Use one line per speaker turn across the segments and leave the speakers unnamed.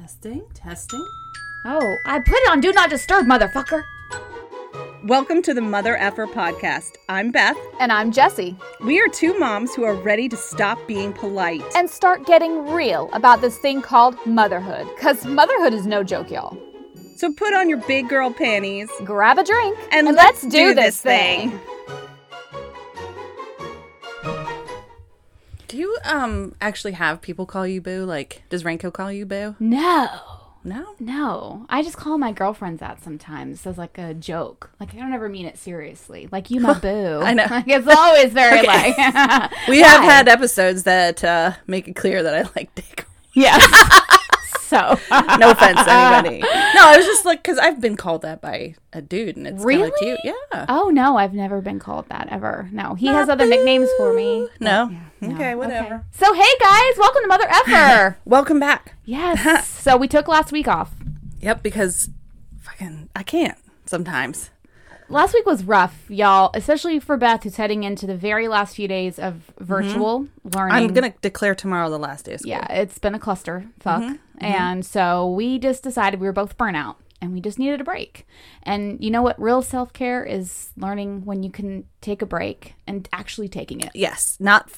Testing, testing.
Oh, I put it on Do Not Disturb, motherfucker.
Welcome to the Mother Effer podcast. I'm Beth.
And I'm Jessy.
We are two moms who are ready to stop being polite.
And start getting real about this thing called motherhood. Because motherhood is no joke, y'all.
So put on your big girl panties
Grab a drink
and,
let's, do, this thing.
Do you um actually have people call you boo? Like, does Renko call you boo?
No.
No.
No. I just call my girlfriends that sometimes as like a joke. Like I don't ever mean it seriously. Like you my boo.
I know.
Like it's always very
Okay.
like
We have had episodes that uh, make it clear that I like dick.
Yes. So
No offense to anybody. No, I was just like, because I've been called that by a dude, and it's
Really?
cute. Yeah.
Oh no, I've never been called that ever. No. He has other nicknames for me.
No.
no.
Okay, whatever.
So hey guys, welcome to Mother Effer.
Welcome back.
yes. So we took last week off.
Yep, because fucking I can't sometimes.
Last week was rough, y'all, especially for Beth, who's heading into the very last few days of mm-hmm. virtual learning.
I'm gonna declare tomorrow the last day of school.
Yeah, it's been a cluster fuck. Mm-hmm. Mm-hmm. And so we just decided we were both burnout and we just needed a break. And you know what? Real self care is learning when you can take a break and actually taking it.
Yes, not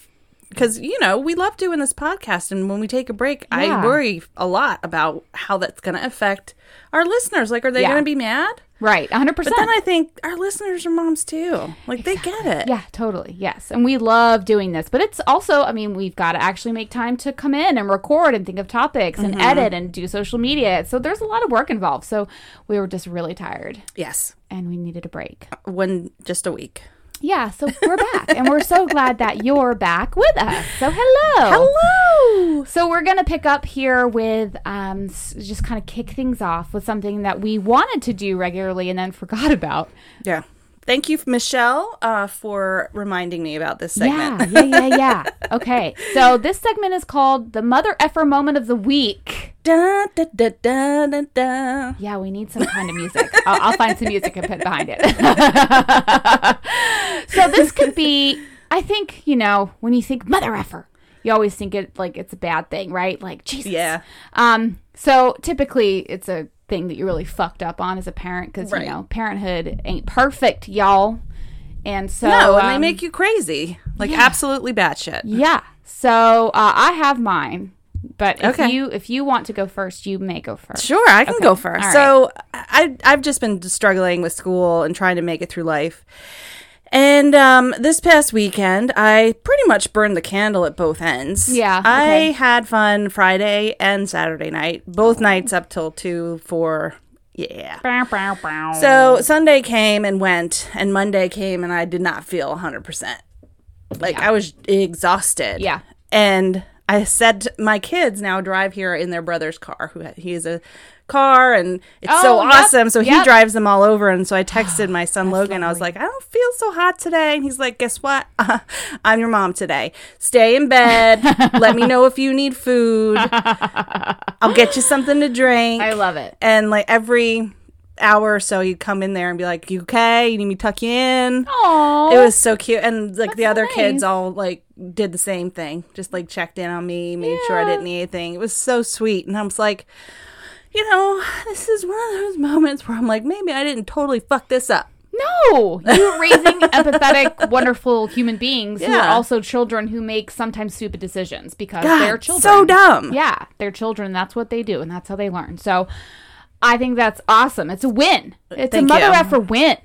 because you know we love doing this podcast, and when we take a break, I worry a lot about how that's going to affect our listeners. Like, are they
Yeah.
going to be mad?
Right, 100%.
But then I think our listeners are moms too. Like they get it.
yeah, totally. Yes. And we love doing this. But it's also, I mean, we've got to actually make time to come in and record and think of topics and mm-hmm. edit and do social media. So there's a lot of work involved. So we were just really tired
Yes,
and we needed a break.
Uh, when just a week.
Yeah, so we're back, and we're so glad that you're back with us. So hello,
Hello.
So we're gonna pick up here with um, just kind of kick things off with something that we wanted to do regularly and then forgot about.
Yeah. Thank you, Michelle, uh, for reminding me about this segment.
Yeah, yeah, yeah, yeah. Okay, so this segment is called the Mother Effer Moment of the Week.
Da, da, da, da, da, da.
Yeah, we need some kind of music. I'll, I'll find some music and put behind it. so this could be, I think, you know, when you think mother effer, you always think it like it's a bad thing, right? Like Jesus.
Yeah.
Um. So typically, it's a thing that you're really fucked up on as a parent because
Right.
you know parenthood ain't perfect, y'all. And so
No, and they
um,
make you crazy, like absolutely batshit.
yeah. So uh, I have mine, but if
Okay.
you if you want to go first, you may go first.
Sure, I can go first.
All
So I I've just been struggling with school and trying to make it through life. And um, this past weekend, I pretty much burned the candle at both ends.
Yeah,
I had fun Friday and Saturday night, both nights up till two, four. Yeah.
Bow, bow, bow.
So Sunday came and went, and Monday came, and I did not feel 100%. Like, I was exhausted.
Yeah.
And I said my kids now drive here in their brother's car, who he is a car, and it's so
Oh, yep,
awesome. So he
yep.
drives them all over. And so I texted my son Logan. I was like, I don't feel so hot today. And he's like, Guess what? I'm your mom today. Stay in bed. Let me know if you need food. I'll get you something to drink
I love it.
and like every hour or so you'd come in there and be like you okay you need me to tuck you in
Oh,
it was so cute and like the
so
other kids all like did the same thing just like checked in on me made sure i didn't need anything it was so sweet and i was like you know this is one of those moments where i'm like maybe i didn't totally fuck this up
No, you're raising empathetic, wonderful human beings who are also children who make sometimes stupid decisions because
God,
they're children.
so dumb
Yeah, they're children. That's what they do, and that's how they learn. So, I think that's awesome. It's a win. It's
Thank
a mother
you.
effer win.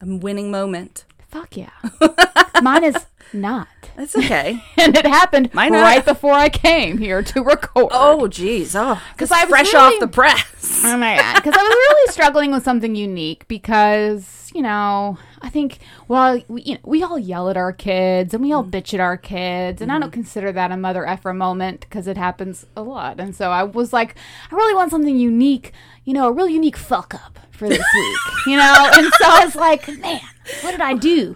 a winning moment
Fuck yeah. Mine is not,
that's okay.
And it happened
Mine
right before I came here to record.
oh jeez oh because
I was
fresh
really-
off the press.
Oh my god! Because I was really struggling with something unique because you know I think well we you know, we all yell at our kids and we all mm. bitch at our kids and I don't mm-hmm. consider that a mother effer moment because it happens a lot. And so I was like I really want something unique you know a real unique fuck up for this week you know? And so I was like man what did I do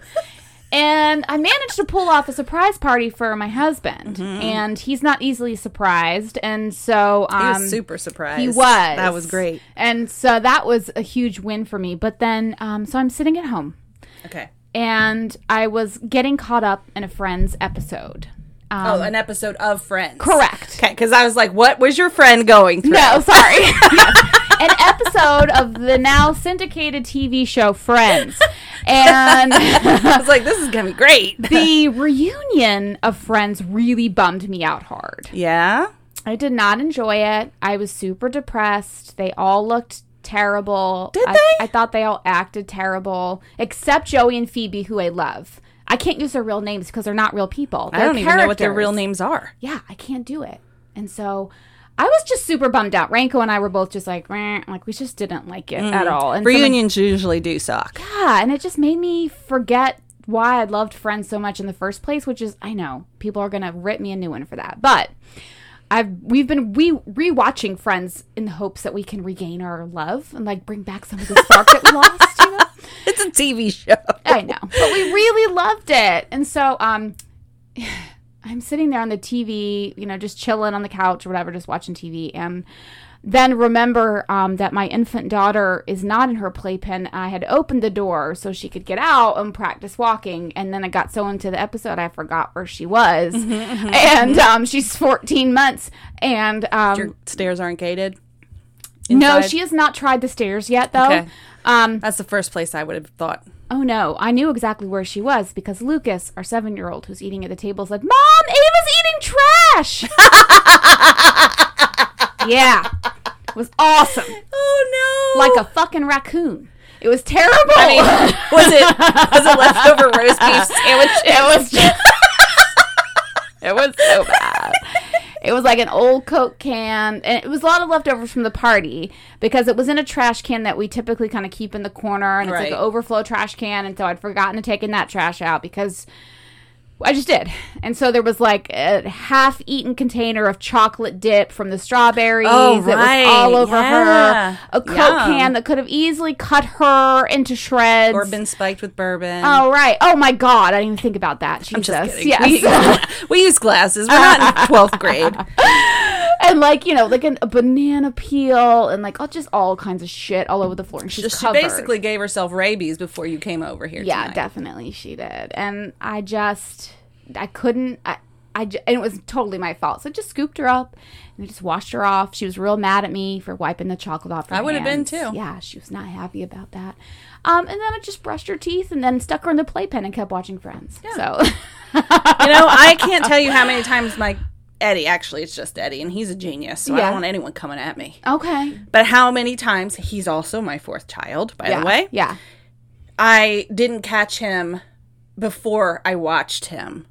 and I managed to pull off a surprise party for my husband, and he's not easily surprised. And so
he
um,
was super surprised
he was.
that was great
And so that was a huge win for me. But then, um, so I'm sitting at home
okay
and I was getting caught up in a friend's episode. Um,
oh, an episode of Friends.
correct.
Okay, because I was like, what was your friend going through?
No, sorry. An episode of the now syndicated TV show Friends. And
I was like, this is gonna be great.
the reunion of Friends really bummed me out hard.
yeah.
I did not enjoy it. I was super depressed. They all looked terrible.
Did
I,
they?
I thought they all acted terrible, except Joey and Phoebe, who I love. I can't use their real names because they're not real people.
I
They're
don't even know what their real names are.
Yeah, I can't do it. And so I was just super bummed out. Ranko and I were both just like, like we just didn't like it at all. And so
Reunions usually do suck.
yeah, and it just made me forget why I loved Friends so much in the first place, which is I know people are gonna rip me a new one for that, but I've we've been re rewatching Friends in the hopes that we can regain our love and like bring back some of the spark that we lost. You know,
It's a TV show.
I know, but we really loved it, and so um. I'm sitting there on the TV, you know, just chilling on the couch or whatever, just watching TV, and then remember um, that my infant daughter is not in her playpen. I had opened the door so she could get out and practice walking, and then I got so into the episode I forgot where she was, and um, she's 14 months, and um,
Your stairs aren't gated.
no, she has not tried the stairs yet, though.
Okay.
Um,
That's the first place I would have thought.
Oh no, I knew exactly where she was because Lucas, our seven year old who's eating at the table, said, Mom, Ava's eating trash. yeah. It was awesome.
Oh no!
Like a fucking raccoon. It was terrible.
I mean, was it was it leftover roast beef sandwich?
it was just, It was so bad. It was like an old Coke can, and it was a lot of leftovers from the party because it was in a trash can that we typically kind of keep in the corner, and it's like an overflow trash can. And so I'd forgotten to take in that trash out because I just did. And so there was like a half-eaten container of chocolate dip from the strawberries.
Oh,
It
right.
was all over
Yeah.
her. A Coke
Yum.
can that could have easily cut her into shreds.
Or been spiked with bourbon.
Oh right! Oh my God! I didn't even think about that. Jesus.
I'm just kidding.
Yes.
We, use, we use glasses. We're not in 12th grade.
and like you know, like an, a banana peel and like oh, just all kinds of shit all over the floor. And she's
She
covered.
basically gave herself rabies before you came over here.
yeah,
tonight.
definitely she did. And I just, I couldn't. I, I ju- and it was totally my fault. So I just scooped her up and I just washed her off. She was real mad at me for wiping the chocolate off her
I would have been too.
Yeah, she was not happy about that. Um, and then I just brushed her teeth and then stuck her in the playpen and kept watching Friends. So.
You know, I can't tell you how many times my Eddie, actually, it's just Eddie, and he's a genius, so I
Yeah.
don't want anyone coming at me.
okay.
But how many times, he's also my fourth child, by the way,
Yeah.
I didn't catch him before I watched him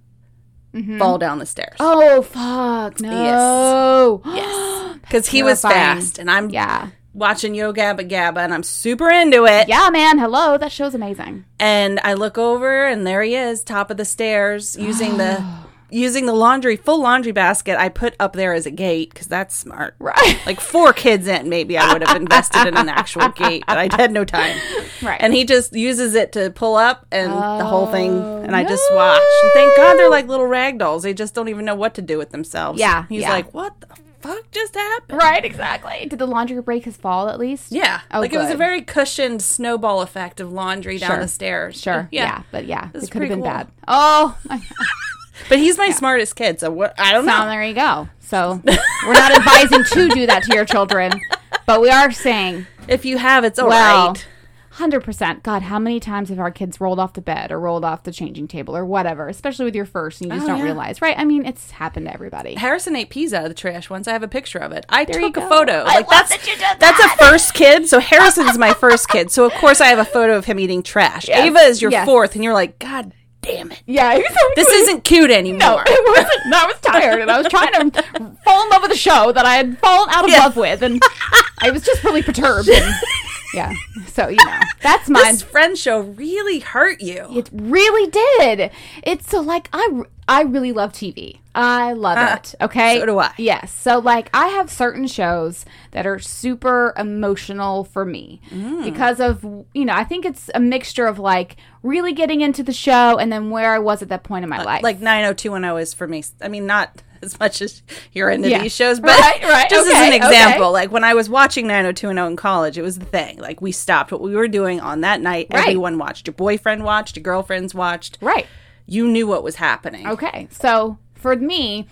fall down the stairs.
Mm-hmm. Oh fuck no!
Yes. Because he was
terrifying.
fast, and I'm
Yeah.
watching Yo Gabba Gabba, and I'm super into it.
Yeah, man. Hello. That show's amazing.
And I look over, and there he is, top of the stairs, using the using the laundry full laundry basket I put up there as a gate because that's smart.
Right.
Like four kids in, maybe I would have invested in an actual gate, but I had no time.
Right.
And he just uses it to pull up and the whole thing,
Oh,
and I just watch. And thank God they're like little rag dolls. They just don't even know what to do with themselves.
Yeah,
He's
yeah.
like, what the fuck just happened?
Right. Exactly. Did the laundry break his fall at least?
Yeah.
Oh,
like it was a very cushioned snowball effect of laundry down
Sure.
the stairs.
Sure. Yeah. But yeah,
This
it could have been
cool.
bad. Oh. my God.
But he's my smartest kid, so what? I don't
So
know.
there you go. So we're not advising to do that to your children, but we are saying,
If you have, it's all right.
well, hundred percent. God, how many times have our kids rolled off the bed or rolled off the changing table or whatever? Especially with your first, and you just
Oh,
don't
yeah.
realize, right? I mean, it's happened to everybody.
Harrison ate peas out of the trash once. I have a picture of it. I
you
took a photo.
I
Like
love
that's
that you did
that's a first kid. So Harrison's my first kid. So of course I have a photo of him eating trash.
Yes.
Ava is your
Yes.
fourth, and you're like, God damn it,
Yeah.
this isn't cute anymore.
No, it wasn't. No, I was tired, and I was trying to fall in love with a show that I had fallen out of
Yeah.
love with, and I was just really perturbed. And, yeah, so you know, that's my.
This friend show really hurt you.
It really did. It's so like I I really love TV. I love it. Okay.
So do I.
Yes. So like I have certain shows that are super emotional for me
Mm.
because of you know I think it's a mixture of like really getting into the show and then where I was at that point in my life.
Uh, Like 90210 is for me. I mean, not as much as you're into
Yeah.
these shows, but
Right, right,
just as an example,
okay.
like when I was watching 90210 in college, it was the thing. Like we stopped what we were doing on that night.
Right.
Everyone watched. Your boyfriend watched. Your girlfriends watched.
right.
You knew what was happening.
Okay. So for me,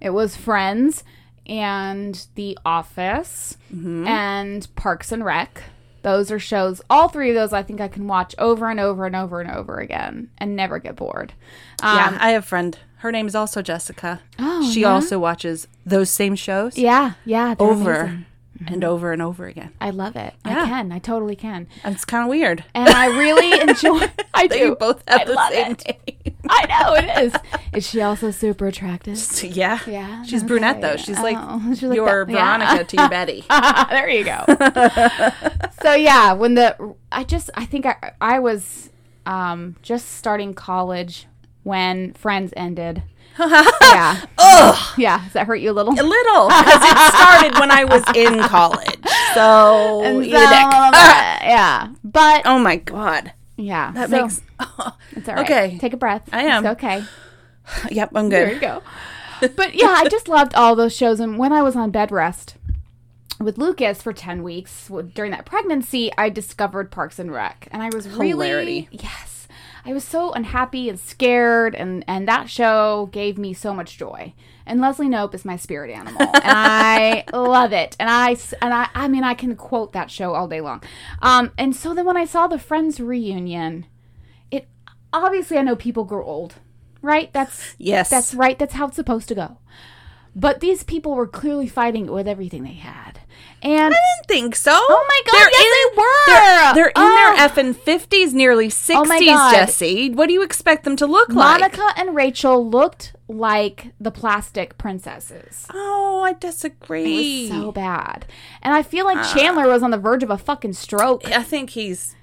it was Friends and The Office and Parks and Rec. Those are shows. All three of those, I think I can watch over and over and over and over again and never get bored. Um,
yeah, I have a friend. Her name is also Jessica.
Oh,
she
yeah?
also watches those same shows
yeah, yeah,
over
amazing.
and over and over again.
I love it.
Yeah.
I can. I totally can.
And it's kind of weird.
And I really enjoy. I do.
you both have
I
the same
it. I know it is. Is she also super attractive?
yeah.
Yeah,
She's
okay.
brunette though. She's like
Oh, she's like
your
that. Yeah.
Veronica to your Betty.
there you go. so yeah, when the I just I think I I was um just starting college when Friends ended. yeah.
Ugh.
Yeah. Does that hurt you a little?
A little because it started when I was in college. So,
And so.
Ah.
yeah. But
oh my god,
yeah.
that
so,
makes.
it's all right.
okay.
Take a breath.
I am.
It's okay.
yep, I'm good.
There you go. But yeah, I just loved all those shows. And when I was on bed rest with Lucas for 10 weeks during that pregnancy, I discovered Parks and Rec. And I was really.
Hilarity.
Yes. I was so unhappy and scared. And, and that show gave me so much joy. And Leslie Knope is my spirit animal. and I love it. And I, and I, I mean, I can quote that show all day long. Um, and so then when I saw the Friends reunion, it obviously I know people grow old, right? That's
Yes.
that's right. That's how it's supposed to go. But these people were clearly fighting it with everything they had. And
I didn't think so.
Oh my God,
They're
yes,
in,
they were.
They're, they're in
Oh.
their ah! effing fifties, nearly oh sixties.
my God.
Jessy, what do you expect them to look like?
Monica and Rachel looked like the plastic princesses.
Oh, I disagree.
It was so bad. And I feel like ah. Chandler was on the verge of a fucking stroke.
I think he's.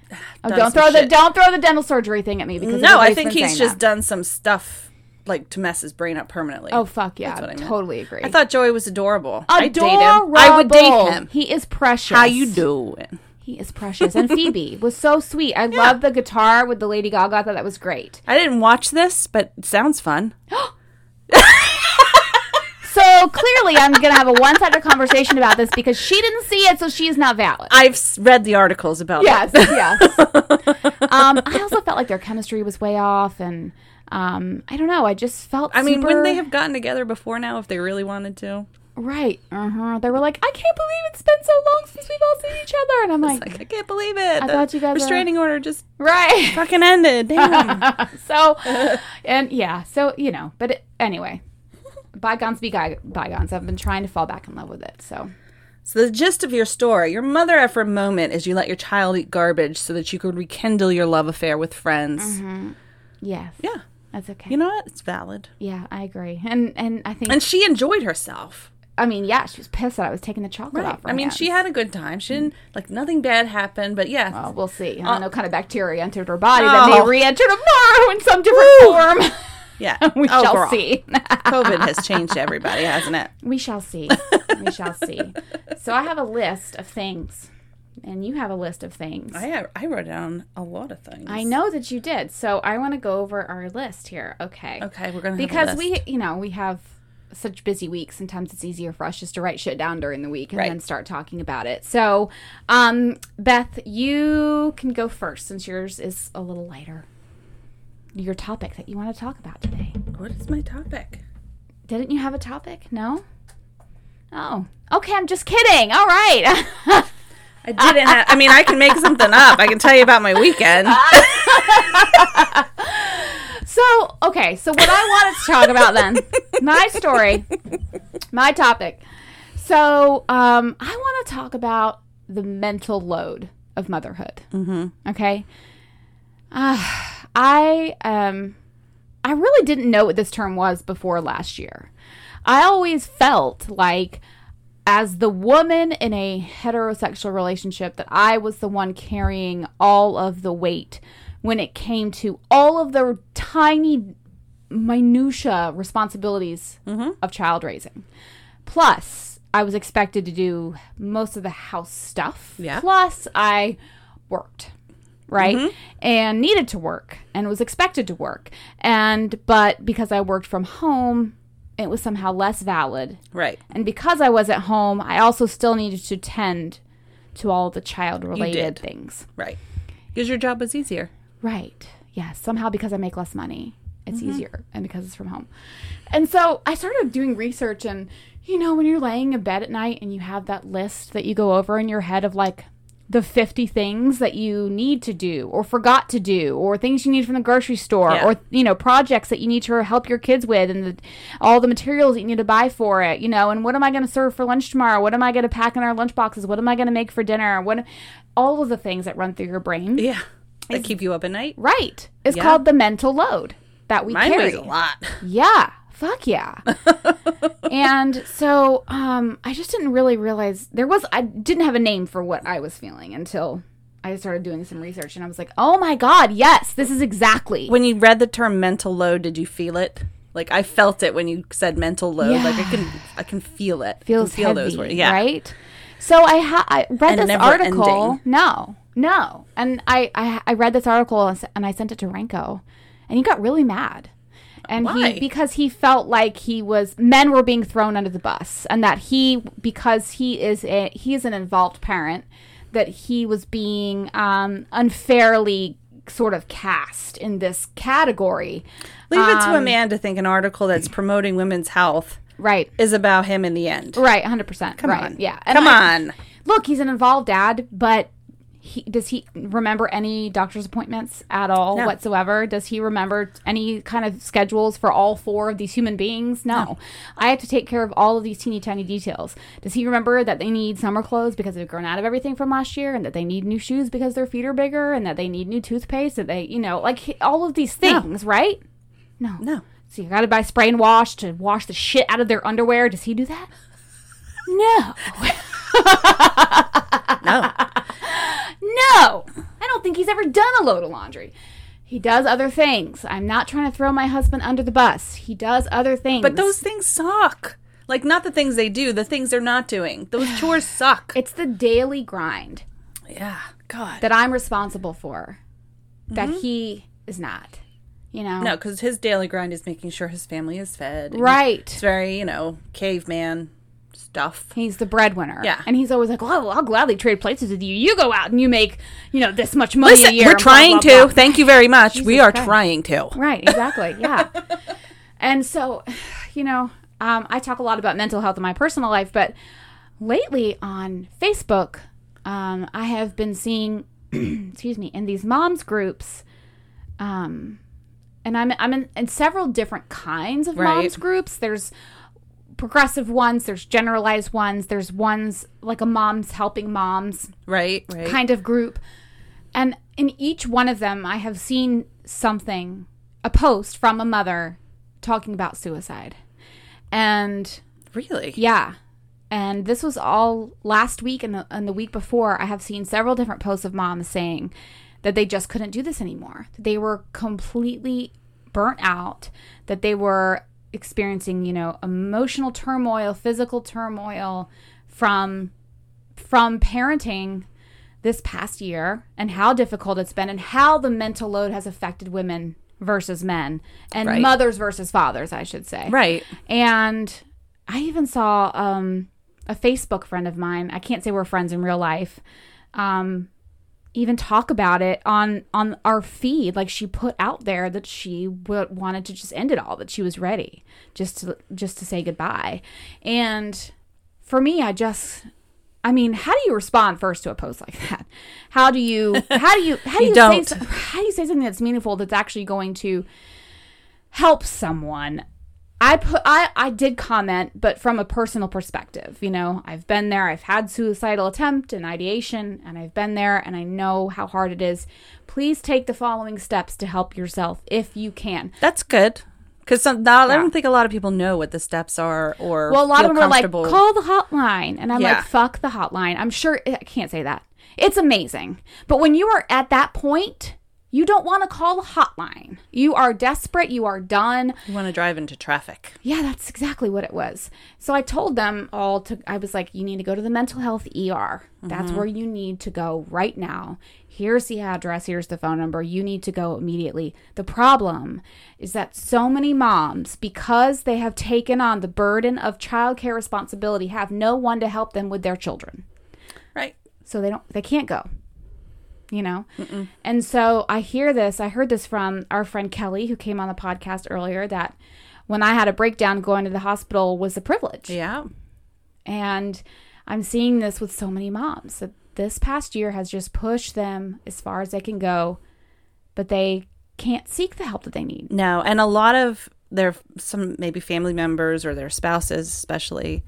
Oh, don't throw the don't throw the dental surgery thing at me because
No, I think he's just
that.
done some stuff like to mess his brain up permanently.
Oh fuck yeah.
That's what I meant.
totally agree.
I thought Joey was adorable.
Adorable.
I'd date him. I would date him.
He is precious.
How you doing?
He is precious. And Phoebe was so sweet. I love the guitar with the Lady Gaga. I thought that was great.
I didn't watch this, but it sounds fun.
So clearly, I'm going to have a one sided conversation about this because she didn't see it, so she is not valid.
I've read the articles about
Yes,
it.
yes. um, I also felt like their chemistry was way off, and um, I don't know. I just felt.
I mean,
super...
wouldn't they have gotten together before now if they really wanted to?
right? Uh huh. They were like, I can't believe it's been so long since we've all seen each other, and I'm like,
Like, I can't believe it.
I
The
thought you guys were-
restraining order just
right.
fucking ended. Damn.
so, and yeah, so you know, but it, anyway, bygones be guy- bygones. I've been trying to fall back in love with it. So
so the gist of your story, your mother effort moment, is you let your child eat garbage so that you could rekindle your love affair with friends.
yes,
Yeah.
That's okay.
You know what? It's valid.
yeah, I agree, and and I think
And she enjoyed herself.
I mean, yeah, she was pissed that I was taking the chocolate off. Her
I mean, she had a good time. She didn't like nothing bad happened, but yeah.
Well, we'll see. I don't know, kind of bacteria entered her body that
Oh.
may re-enter tomorrow in some different form.
yeah.
we
Oh,
shall
girl.
see.
COVID has changed everybody, hasn't it?
we shall see. we shall see. So I have a list of things, and you have a list of things.
I I wrote down a lot of things.
I know that you did. So I want to go over our list here. Okay.
Okay, we're gonna
Because we, you know, we have such busy weeks. Sometimes it's easier for us just to write shit down during the week and
Right.
then start talking about it. So, um, Beth, you can go first since yours is a little lighter. Your topic that you want to talk about today.
What is my topic?
Didn't you have a topic? No. Oh, okay. I'm just kidding. All right.
I didn't. Have, I mean, I can make something up. I can tell you about my weekend.
So, okay, so what I wanted to talk about then, my story, my topic. So, um, I want to talk about the mental load of motherhood. Mm-hmm. Okay. Uh, I um, I really didn't know what this term was before last year. I always felt like as the woman in a heterosexual relationship that I was the one carrying all of the weight when it came to all of the tiny minutia responsibilities mm-hmm. of child raising. Plus, I was expected to do most of the house stuff.
Yeah.
Plus, I worked right mm-hmm. and needed to work and was expected to work and but because i worked from home it was somehow less valid
Right.
and because I was at home, I also still needed to tend to all the child related things.
Right. Because your job was easier.
Right. Yes. Somehow because I make less money. It's mm-hmm. easier and because it's from home. And so I started doing research and you know, when you're laying in bed at night and you have that list that you go over in your head of like the 50 things that you need to do or forgot to do or things you need from the grocery store
Yeah.
or you know projects that you need to help your kids with and the, all the materials that you need to buy for it you know and what am i going to serve for lunch tomorrow what am i going to pack in our lunch boxes what am i going to make for dinner what all of the things that run through your brain
Yeah. That keep you up at night.
right it's
Yeah.
called the mental load that we
Mine
carry
a lot.
yeah. Fuck yeah. and so um I just didn't really realize there was I didn't have a name for what I was feeling until I started doing some research and I was like, "Oh my god, yes, this is exactly."
When you read the term mental load, did you feel it? Like I felt it when you said mental load. Like I can I can feel it.
Feels
feel
heavy,
those words. Yeah.
right? So I ha- I read
And
this article.
ending.
No, no, and I, I I read this article and and I sent it to Renko, and he got really mad. And
Why?
he because he felt like he was men were being thrown under the bus, and that he because he is a he is an involved parent, that he was being um, unfairly sort of cast in this category.
Leave it to
Um,
a man to think an article that's promoting women's health
Right.
is about him in the end.
Right, 100%.
Come
right.
on.
Yeah.
Come
I-
on.
look, he's an involved dad, but he does he remember any doctor's appointments at all
No.
whatsoever? Does he remember any kind of schedules for all four of these human beings? No. I have to take care of all of these teeny tiny details. Does he remember that they need summer clothes because they've grown out of everything from last year and that they need new shoes because their feet are bigger and that they need new toothpaste that they, you know, like all of these things, right? No.
No.
So you got to buy spray and wash to wash the shit out of their underwear. Does he do that? No.
No.
No, I don't think he's ever done a load of laundry. He does other things. I'm not trying to throw my husband under the bus. He does other things.
But those things suck. Like not the things they do, the things they're not doing. Those chores suck.
it's the daily grind
yeah. God.
that I'm responsible for that mm-hmm. he is not. You know?
no, because his daily grind is making sure his family is fed.
Right.
It's very, you know, caveman stuff.
He's the breadwinner.
Yeah.
And he's always like, well, I'll gladly trade places with you. You go out and you make, you know, this much money a year.
we're
and blah,
trying
blah,
to. Thank you very much. we are
Christ.
trying to.
Right, exactly. Yeah. and so, you know, um, I talk a lot about mental health in my personal life, but lately on Facebook, um, I have been seeing, excuse me, in these moms groups, um, and I'm I'm in, in several different kinds of
Right.
moms groups. There's progressive ones, there's generalized ones, there's ones like a moms helping moms
Right. Right.
kind of group. And in each one of them, I have seen something, a post from a mother talking about suicide. And
really?
yeah. And this was all last week and the, and the week before. I have seen several different posts of moms saying that they just couldn't do this anymore. They were completely burnt out, that they were experiencing, you know, emotional turmoil, physical turmoil from from parenting this past year and how difficult it's been and how the mental load has affected women versus men and
Right.
mothers versus fathers, I should say.
Right.
And I even saw um, a Facebook friend of mine. I can't say we're friends in real life. Um, even talk about it on on our feed. Like she put out there that she w- wanted to just end it all. That she was ready just to just to say goodbye. And for me, I just. I mean, how do you respond first to a post like that? How do you how do you how do
You
you, say how do you say something that's meaningful that's actually going to help someone i put i i did comment but from a personal perspective you know i've been there i've had suicidal attempt and ideation and i've been there and i know how hard it is. Please take the following steps to help yourself if you can.
That's good. Because not, I don't think a lot of people know what the steps are or
well a lot of them are like call the hotline and i'm
Yeah.
like fuck the hotline. I'm sure i can't say that. It's amazing. But when you are at that point you don't want to call the hotline you are desperate you are done
you want to drive into traffic.
Yeah, that's exactly what it was. So I told them all to, I was like, you need to go to the mental health ER. That's where you need to go right now. Here's the address, here's the phone number. You need to go immediately. The problem is that so many moms, because they have taken on the burden of childcare responsibility, have no one to help them with their children.
Right.
So they don't, they can't go. You know? And so I hear this, I heard this from our friend Kelly, who came on the podcast earlier, that when I had a breakdown going to the hospital was a privilege.
Yeah.
And I'm seeing this with so many moms that this past year has just pushed them as far as they can go, but they can't seek the help that they need.
No, and a lot of their some maybe family members or their spouses especially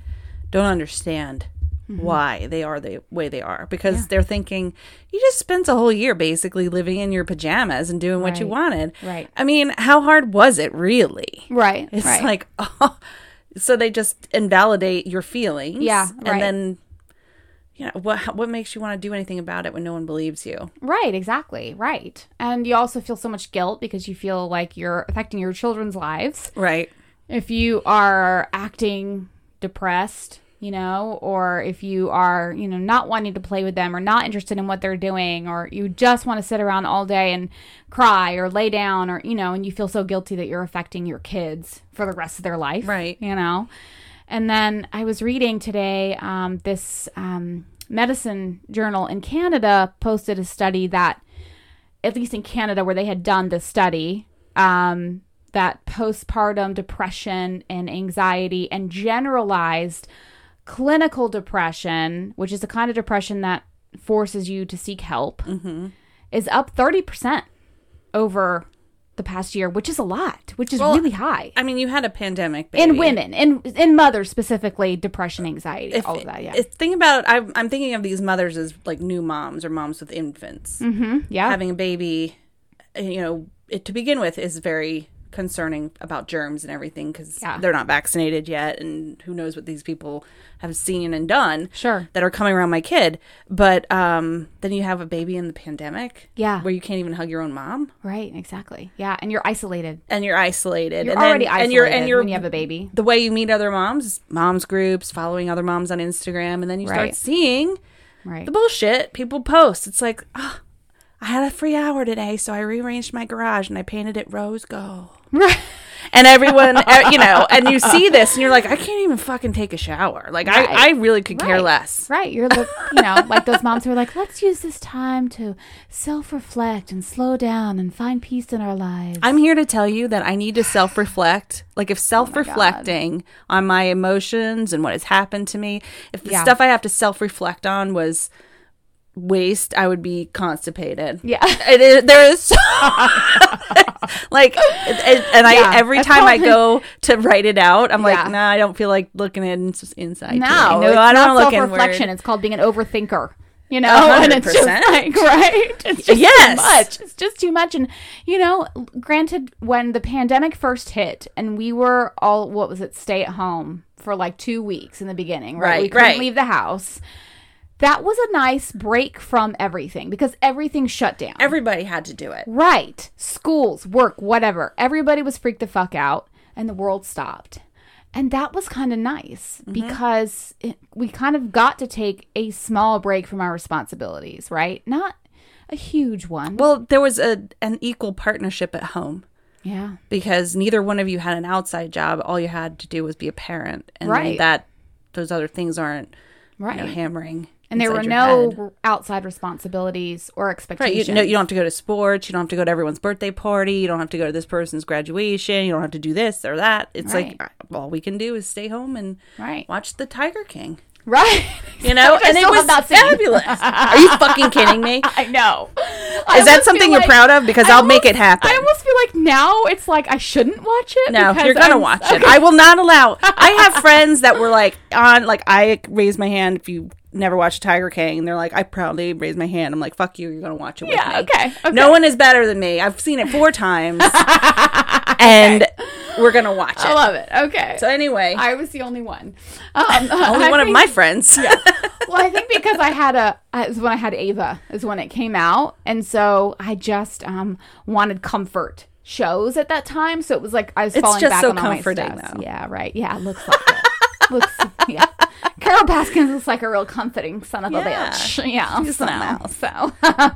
don't understand Mm-hmm. why they are the way they are because they're thinking you just spent a whole year basically living in your pajamas and doing what you wanted.
Right.
I mean, how hard was it really?
Right.
It's
right.
like oh, so they just invalidate your feelings.
Yeah, Right.
and then you know what what makes you want to do anything about it when no one believes you?
Right, exactly. Right. And you also feel so much guilt because you feel like you're affecting your children's lives.
Right.
If you are acting depressed, you know, or if you are, you know, not wanting to play with them or not interested in what they're doing, or you just want to sit around all day and cry or lay down, or, you know, and you feel so guilty that you're affecting your kids for the rest of their life.
Right.
You know? And then I was reading today um, this um, medicine journal in Canada posted a study that, at least in Canada, where they had done this study, um, that postpartum depression and anxiety and generalized clinical depression, which is the kind of depression that forces you to seek help, is up 30% over the past year, which is a lot, which is
Well,
really high.
I mean, you had a pandemic baby.
In women, in in mothers specifically, depression, anxiety,
if,
all of that. Yeah,
if- think about I'm, I'm thinking of these mothers as like new moms or moms with infants
mm-hmm. yeah,
having a baby you know it, to begin with is very concerning about germs and everything because
Yeah.
they're not vaccinated yet and who knows what these people have seen and done
Sure.
that are coming around my kid but um then you have a baby in the pandemic
Yeah.
where you can't even hug your own mom
right, exactly. Yeah, and you're isolated.
and you're isolated
You're
and then-
already isolated
and you're and you're
when you have a baby.
the way you meet other moms moms groups following other moms on instagram and then you start
Right.
seeing
Right.
the bullshit people post. It's like, oh, I had a free hour today, so I rearranged my garage and I painted it rose gold. And everyone, you know, and you see this and you're like, I can't even fucking take a shower. Like,
Right.
I, I really could care less.
Right. You're the, you know, like those moms who are like, let's use this time to self reflect and slow down and find peace in our lives.
I'm here to tell you that I need to self reflect. Like, if oh self reflecting on my emotions and what has happened to me, if the
Yeah.
stuff I have to self reflect on was waste, I would be constipated.
yeah.
It is, there is so, like it- and
Yeah,
I every time I go to write it out I'm
Yeah.
like nah I don't feel like looking ins- inside.
No, it's
I don't
not
want to look
reflection.
inward
It's called being an overthinker. You know,
A
and it's just like right. It's just
Yes.
too much. It's just too much. And you know, granted, when the pandemic first hit, and we were all what was it, stay at home for like two weeks in the beginning, right?
Right,
we couldn't
right.
leave the house. That was a nice break from everything because everything shut down.
everybody had to do it
Right. Schools, work, whatever. Everybody was freaked the fuck out and the world stopped. And that was kind of nice
Mm-hmm.
because it, we kind of got to take a small break from our responsibilities, right? Not a huge one.
well there was a an equal partnership at home
yeah.
because neither one of you had an outside job all you had to do was be a parent and
Right.
that those other things aren't
Right.
you know, hammering
and there were
your head.
no outside responsibilities or
Right,
expectations.
you know, you don't have to go to sports. You don't have to go to everyone's birthday party. You don't have to go to this person's graduation. You don't have to do this or that. It's like
Right.
uh, all we can do is stay home and
Right.
watch the Tiger King.
Right.
You know, and it was
have not seen.
fabulous. Are you fucking kidding me?
I know.
Is that something you're proud of? Because
I
I'll make it happen.
I almost feel like now it's like I shouldn't watch it.
No, you're gonna
I'm-
watch it. I will not allow. I have friends that were like on, like I raised my hand if you never watched Tiger King, and they're like, I proudly raise my hand. I'm like, fuck you, you're gonna watch it with
Yeah,
me.
okay, okay.
No one is better than me. I've seen it four times, and we're gonna watch it.
I love it. Okay.
So anyway,
I was the only one. Um,
only
I
one of my friends. yeah.
well, I think because I had a it was when I had Ava is when it came out, and so I just um wanted comfort shows at that time. So it was like I was
It's
falling back
so
on all my stuff.
though.
Yeah, right. Yeah, looks like it. looks yeah. Carole Baskins looks like a real comforting son of
Yeah.
a bitch. Yeah,
She's
so,
else.
so.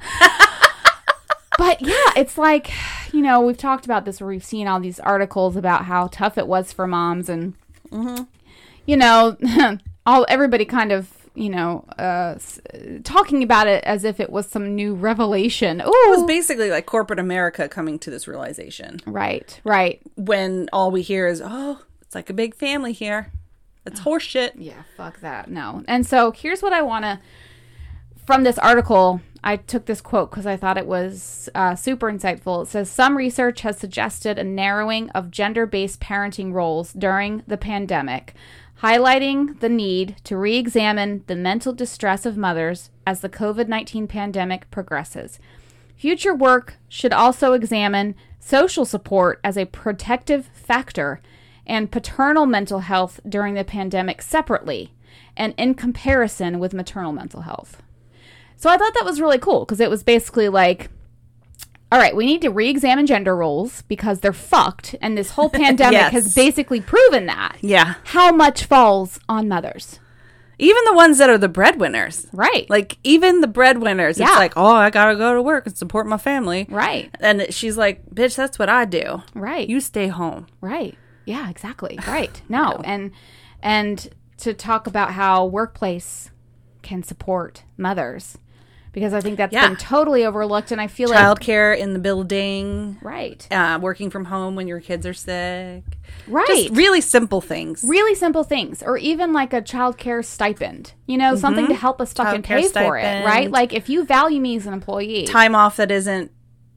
but yeah, it's like you know we've talked about this where we've seen all these articles about how tough it was for moms and
Mm-hmm.
you know all everybody kind of you know, uh, talking about it as if it was some new revelation.
It was basically like corporate America coming to this realization
right, right.
when all we hear is, "Oh, it's like a big family here." It's horseshit.
Yeah, fuck that. No. And so here's what I want to from this article. I took this quote because I thought it was uh, super insightful. It says some research has suggested a narrowing of gender-based parenting roles during the pandemic, highlighting the need to re-examine the mental distress of mothers as the COVID-19 pandemic progresses. Future work should also examine social support as a protective factor and paternal mental health during the pandemic separately and in comparison with maternal mental health. So I thought that was really cool because it was basically like, all right, we need to re examine gender roles because they're fucked. And this whole pandemic
Yes.
has basically proven that.
Yeah.
How much falls on mothers?
Even the ones that are the breadwinners.
Right.
Like even the breadwinners,
Yeah.
it's like, "Oh, I got to go to work and support my family."
right.
And she's like, "Bitch, that's what I do.
Right.
You stay home."
Right. Yeah, exactly. Right. No. And and to talk about how workplace can support mothers because I think that's
Yeah.
been totally overlooked and I feel like
Childcare in the building,
right.
uh, working from home when your kids are sick.
Right.
Just really simple things.
really simple things or even like a childcare stipend. You know, something to help us fucking
Mm-hmm.
Pay for it, right? Like if you value me as an employee.
Time off that isn't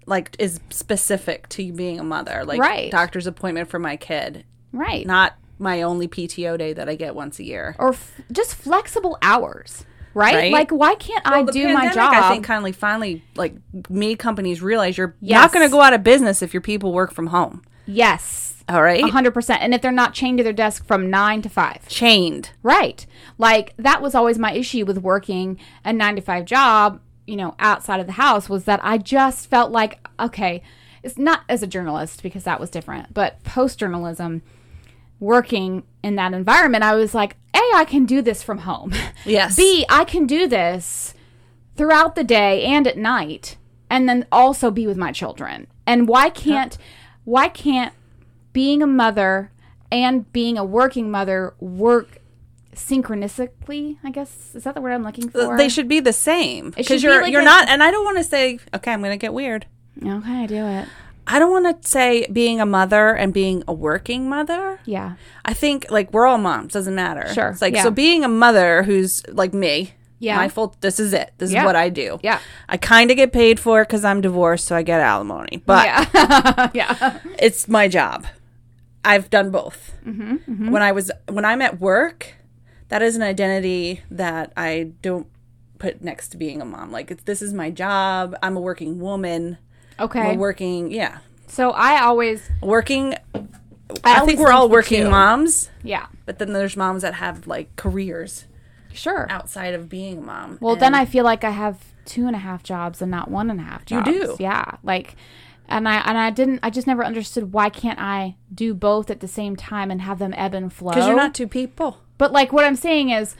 like is specific to you being a mother. Like
Right.
doctor's appointment for my kid,
right.
not my only PTO day that I get once a year.
or f- just flexible hours. Right?
Right.
Like why can't I
the
do my job?
I think kindly finally like made companies realize you're
Yes.
not going to go out of business if your people work from home.
yes.
All right,
100%. And if they're not chained to their desk from 9 to 5.
chained.
Right. Like that was always my issue with working a 9 to 5 job, you know, outside of the house was that I just felt like okay, it's not as a journalist because that was different, but post journalism working in that environment, I was like, A, I can do this from home.
Yes.
B, I can do this throughout the day and at night and then also be with my children. And why can't why can't being a mother and being a working mother work synchronistically, I guess. Is that the word I'm looking for?
They should be the same because you're
like
you're
a-
not. And I don't want to say okay. I'm going to get weird.
Okay, I do it.
I don't want to say being a mother and being a working mother.
Yeah.
I think like we're all moms, doesn't matter.
Sure,
It's like
yeah.
so being a mother who's like me.
Yeah.
My full this is it. This
Yeah.
is what I do.
Yeah.
I kind of get paid for it cuz I'm divorced so I get alimony. But
Yeah. yeah.
it's my job. I've done both. Mm-hmm, When I was when I'm at work, that is an identity that I don't put next to being a mom. Like it's this is my job. I'm a working woman.
Okay.
I'm working yeah.
so I always
Working I,
always
think we're all working moms,
yeah.
but then there's moms that have like careers
Sure.
outside of being a mom.
Well, then I feel like I have two and a half jobs and not one and a half
You do.
Yeah. Like, and I and I didn't. I just never understood why can't I do both at the same time and have them ebb and flow?
because you're not two people.
But like, what I'm saying is,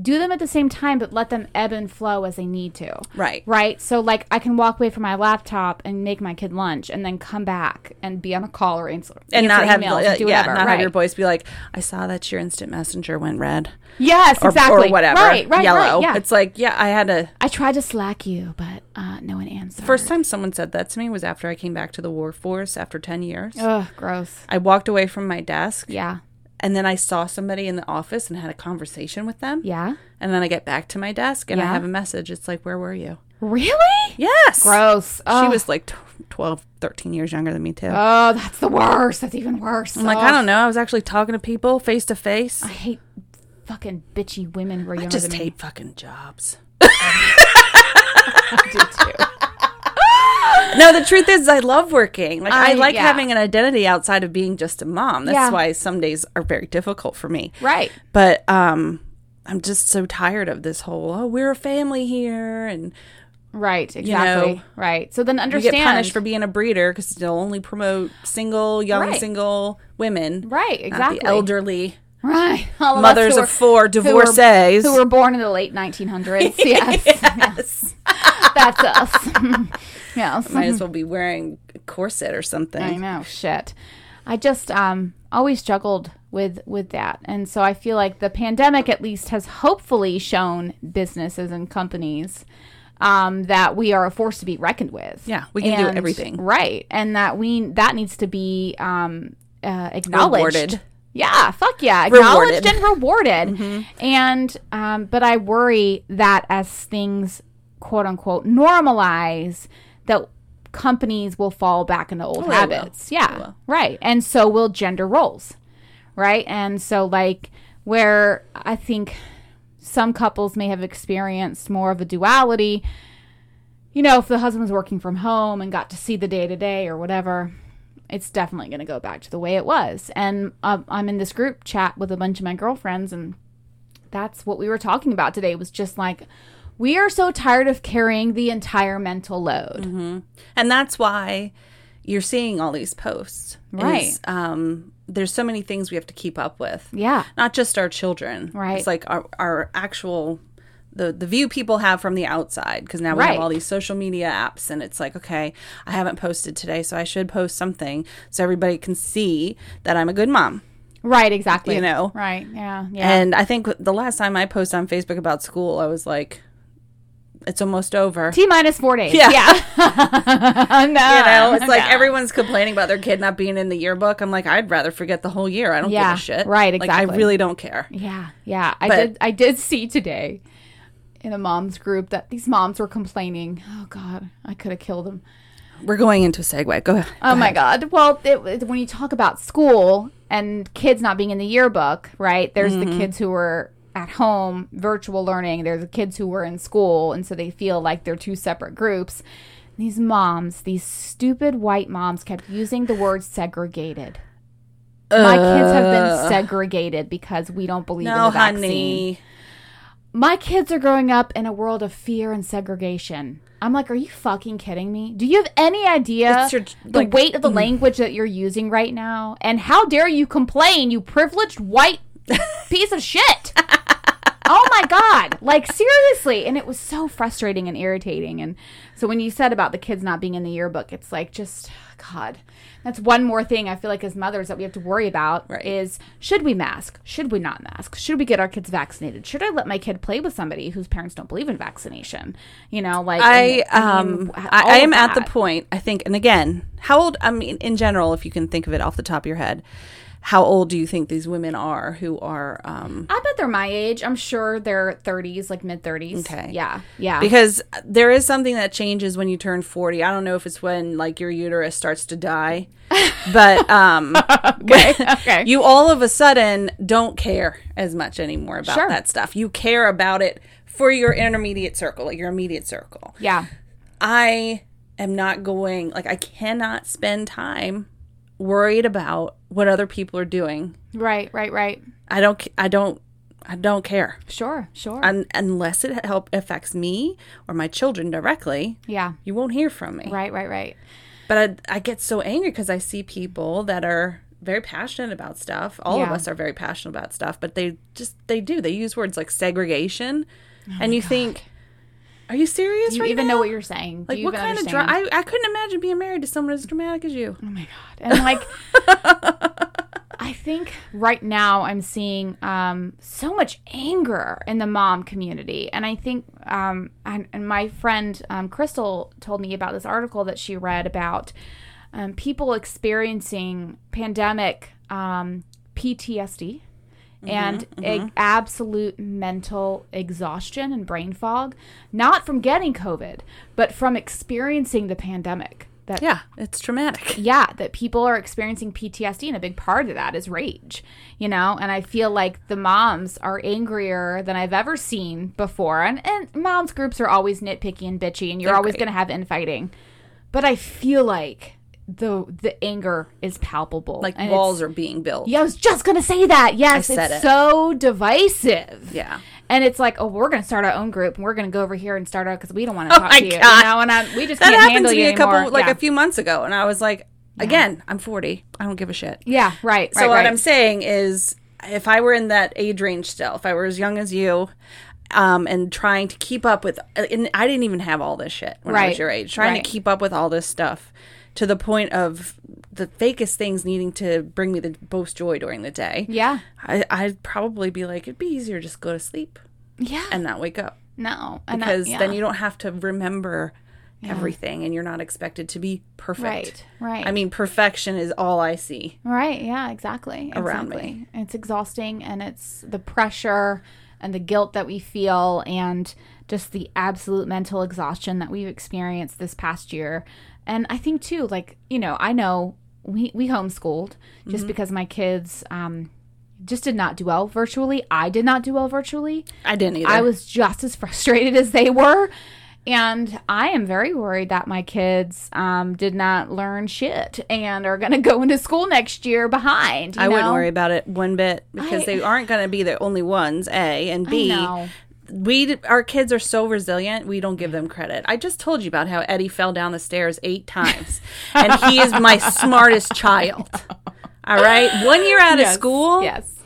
do them at the same time, but let them ebb and flow as they need to.
Right.
Right. So like, I can walk away from my laptop and make my kid lunch, and then come back and be on a call or answer
And not have
emails,
uh,
do
yeah,
whatever.
not
right.
have your voice be like, I saw that your instant messenger went red.
Yes,
Or,
exactly.
or whatever.
Right. Right.
Yellow.
Right, yeah.
It's like, yeah, I had a
I tried to slack you, but uh, no one answered.
The First time someone said that to me was after I came back to the workforce after 10 years.
Ugh, gross.
I walked away from my desk
Yeah.
And then I saw somebody in the office and had a conversation with them.
Yeah.
And then I get back to my desk and I have a message. It's like, where were you?
Really?
Yes.
Gross.
She was like tw 12, 13 years younger than me, too.
Oh, that's the worst. That's even worse.
I'm like, I don't know. I was actually talking to people face to face.
I hate fucking bitchy women who are
I just hate fucking jobs.
I do too.
No, the truth is, I love working. Like, I,
I-
like
yeah.
having an identity outside of being just a mom. That's
Yeah.
why some days are very difficult for me.
Right.
But um, I'm just so tired of this whole oh we're a family here and
Right. Exactly.
know,
right. So then
you
understand.
get punished for being a breeder because they'll only promote single young
Right.
single women,
Right. Exactly.
the elderly
Right. All of
mothers of
are-
four
who were-
divorcees.
Who were born in the late 1900s. Yes. yes. That's us. yes.
Might as well be wearing a corset or something.
I know. Shit. I just um always struggled with with that. And so I feel like the pandemic at least has hopefully shown businesses and companies um, that we are a force to be reckoned with.
Yeah, we can do everything.
right, and that we that needs to be um, uh, acknowledged.
Rewarded.
Yeah, fuck yeah, acknowledged
Rewarded.
and rewarded. And um, but I worry that as things quote unquote normalize, that companies will fall back into old
Oh,
habits. Yeah, right. And so will gender roles, right? And so like where I think some couples may have experienced more of a duality. You know, if the husband was working from home and got to see the day to day or whatever, it's definitely going to go back to the way it was. And um, I'm in this group chat with a bunch of my girlfriends, and that's what we were talking about today was just like, we are so tired of carrying the entire mental load.
And that's why you're seeing all these posts. is,
Right.
um, there's so many things we have to keep up with.
Yeah.
Not just our children.
Right.
It's like our, our actual the the view people have from the outside because now we
Right.
have all these social media apps and it's like okay I haven't posted today so I should post something so everybody can see that I'm a good mom
Right, exactly.
You know?
Right, yeah, yeah.
and I think the last time I posted on Facebook about school I was like it's almost over
T minus four days.
Yeah.
Yeah. no.
you know, it's like
no.
everyone's complaining about their kid not being in the yearbook. I'm like, I'd rather forget the whole year. I don't
Yeah,
give a shit.
right,
Like, I really don't care.
Yeah, yeah. I
But-
did. I did see today in a mom's group that these moms were complaining. Oh God, I could have killed them.
We're going into a segue. Go ahead.
Oh my God. Well, it, it- when you talk about school and kids not being in the yearbook, right? There's
Mm-hmm.
the kids who were at home, virtual learning. There's the kids who were in school, and so they feel like they're two separate groups. These moms, these stupid white moms, kept using the word segregated. My kids have been segregated because we don't believe in the vaccine.
honey.
My kids are growing up in a world of fear and segregation. I'm like, are you fucking kidding me? Do you have any idea
your-
the
like-
weight of the language that you're using right now? And how dare you complain, you privileged white piece of shit? oh my god like seriously and it was so frustrating and irritating and so when you said about the kids not being in the yearbook it's like just god that's one more thing i feel like as mothers that we have to worry about
Right.
is should we mask should we not mask should we get our kids vaccinated should i let my kid play with somebody whose parents don't believe in vaccination you know like
I um
mean,
I, I am at the point. I think, and again, how old? I mean, in general, if you can think of it off the top of your head, how old do you think these women are who are? um
i bet they're my age i'm sure they're 30s like mid 30s
Okay.
yeah yeah
Because there is something that changes when you turn 40. I don't know if it's when like your uterus starts to die, but um
okay okay
you all of a sudden don't care as much anymore about
Sure.
that stuff. You care about it for your intermediate circle, like your immediate circle.
yeah
I am not going like I cannot spend time worried about what other people are doing.
right right right
I don't I don't I don't care.
sure sure
Un- unless it help affects me or my children directly,
yeah
you won't hear from me.
Right, right, right.
But I, I get so angry because I see people that are very passionate about stuff. All of us are very passionate about stuff, but they just they do. They use words like segregation,
Oh
and you think, are you serious?
Do you
right
even
now?
know what you're saying? Do
like
you
what kind of
understand?
drama? I, I couldn't imagine being married to someone as dramatic as you.
Oh my god. And like I think right now I'm seeing um, so much anger in the mom community. And I think um, and, and my friend um, Crystal told me about this article that she read about um, people experiencing pandemic um, PTSD and mm-hmm. a- absolute mental exhaustion and brain fog, not from getting COVID, but from experiencing the pandemic. That
Yeah, it's traumatic.
yeah, that people are experiencing PTSD, and a big part of that is rage, you know. And I feel like the moms are angrier than I've ever seen before. And and moms groups are always nitpicky and bitchy, and you're
They're
always going to have infighting. But I feel like the the anger is palpable.
Like
and
walls are being built.
Yeah, I was just gonna say that. Yes,
I said
it's
it.
so divisive.
Yeah.
And it's like, oh, we're going to start our own group, and we're going to go over here and start our because we don't want to talk
Oh my
to you, you know. And I, we just
That
can't
happened
handle
to
you
me a couple like
yeah.
a few months ago, and I was like, again, I'm 40. I don't give a shit.
yeah, right.
So
right,
what
right.
I'm saying is, if I were in that age range still, if I were as young as you, um, and trying to keep up with, and I didn't even have all this shit when I was your age, trying
Right.
to keep up with all this stuff to the point of the fakest things needing to bring me the most joy during the day.
Yeah.
I, I'd probably be like, it'd be easier just go to sleep
Yeah.
and not wake up
no. I-
because
yeah.
then you don't have to remember everything and you're not expected to be perfect.
Right. Right.
I mean, perfection is all I see.
Right. Yeah. Exactly.
Around
exactly. It's exhausting, and it's the pressure and the guilt that we feel, and just the absolute mental exhaustion that we've experienced this past year. And I think too, like you know, I know we we homeschooled just
Mm-hmm.
because my kids um just did not do well virtually. I did not do well virtually.
I didn't either.
I was just as frustrated as they were. And I am very worried that my kids um, did not learn shit and are going to go into school next year behind. you
I wouldn't
know?
worry about it one bit because
I-
they aren't going to be the only ones. A and B. We our kids are so resilient. We don't give them credit. I just told you about how Eddie fell down the stairs eight times, and he is my smartest child. All right, one year out of school.
Yes.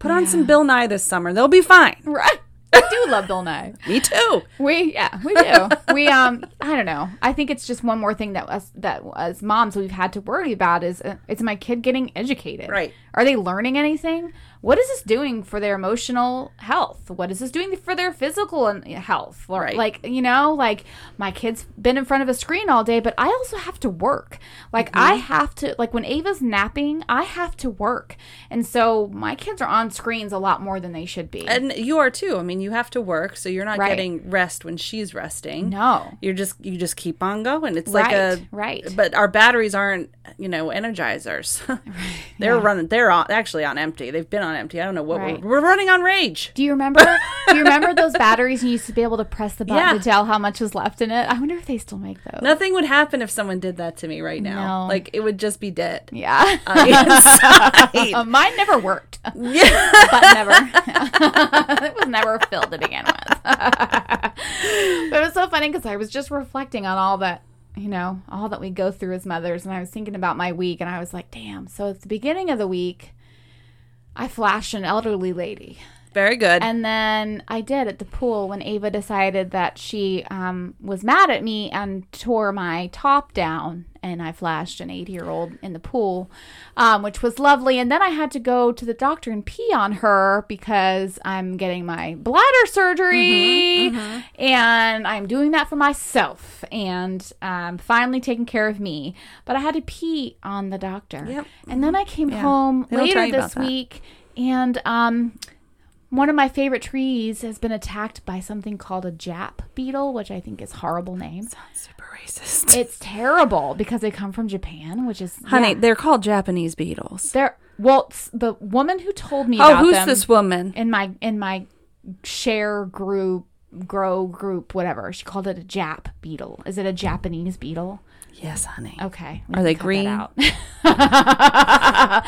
Put on some Bill Nye this summer. They'll be fine.
Right. I do love Bill Nye.
Me too.
We yeah, we do. we um I don't know. I think it's just one more thing that us that as moms we've had to worry about is uh, is my kid getting educated?
Right.
Are they learning anything? What is this doing for their emotional health? What is this doing for their physical health? Or,
Right.
Like, you know, like my kid's been in front of a screen all day, but I also have to work. Like I
Mm-hmm.
have to like when Ava's napping, I have to work. And so my kids are on screens a lot more than they should be.
And you are too. I mean, you have to work, so you're not
Right.
getting rest when she's resting.
no.
You're just you just keep on going. It's like
Right,
a
right.
But our batteries aren't, you know, energizers. they're running. They're on, actually on empty. They've been on empty. I don't know what
Right.
we're, we're running on rage.
Do you remember? do you remember those batteries you used to be able to press the button
Yeah.
to tell how much was left in it? I wonder if they still make those.
Nothing would happen if someone did that to me right now.
No.
Like it would just be dead.
Yeah. Uh, mine never worked.
yeah.
but never. it was never filled to begin with. but it was so funny because I was just reflecting on all that, you know, all that we go through as mothers, and I was thinking about my week, and I was like, damn. So at the beginning of the week, I flashed an elderly lady.
Very good.
And then I did at the pool when Ava decided that she um, was mad at me and tore my top down. And I flashed an 80 year old in the pool, um, which was lovely. And then I had to go to the doctor and pee on her because I'm getting my bladder surgery and I'm doing that for myself and um, finally taking care of me. But I had to pee on the doctor.
Yep.
And then I came home
They don't
later this week and um, one of my favorite trees has been attacked by something called a Jap beetle, which I think is a horrible name.
Super racist.
It's terrible because they come from Japan, which is
Honey,
yeah.
they're called Japanese beetles.
they're well. The woman who told me
Oh, who's this woman?
in my in my share group, grow group, whatever. She called it a Jap beetle. Is it a Japanese beetle?
Yes, honey.
Okay,
Are they green?
out.
Yeah,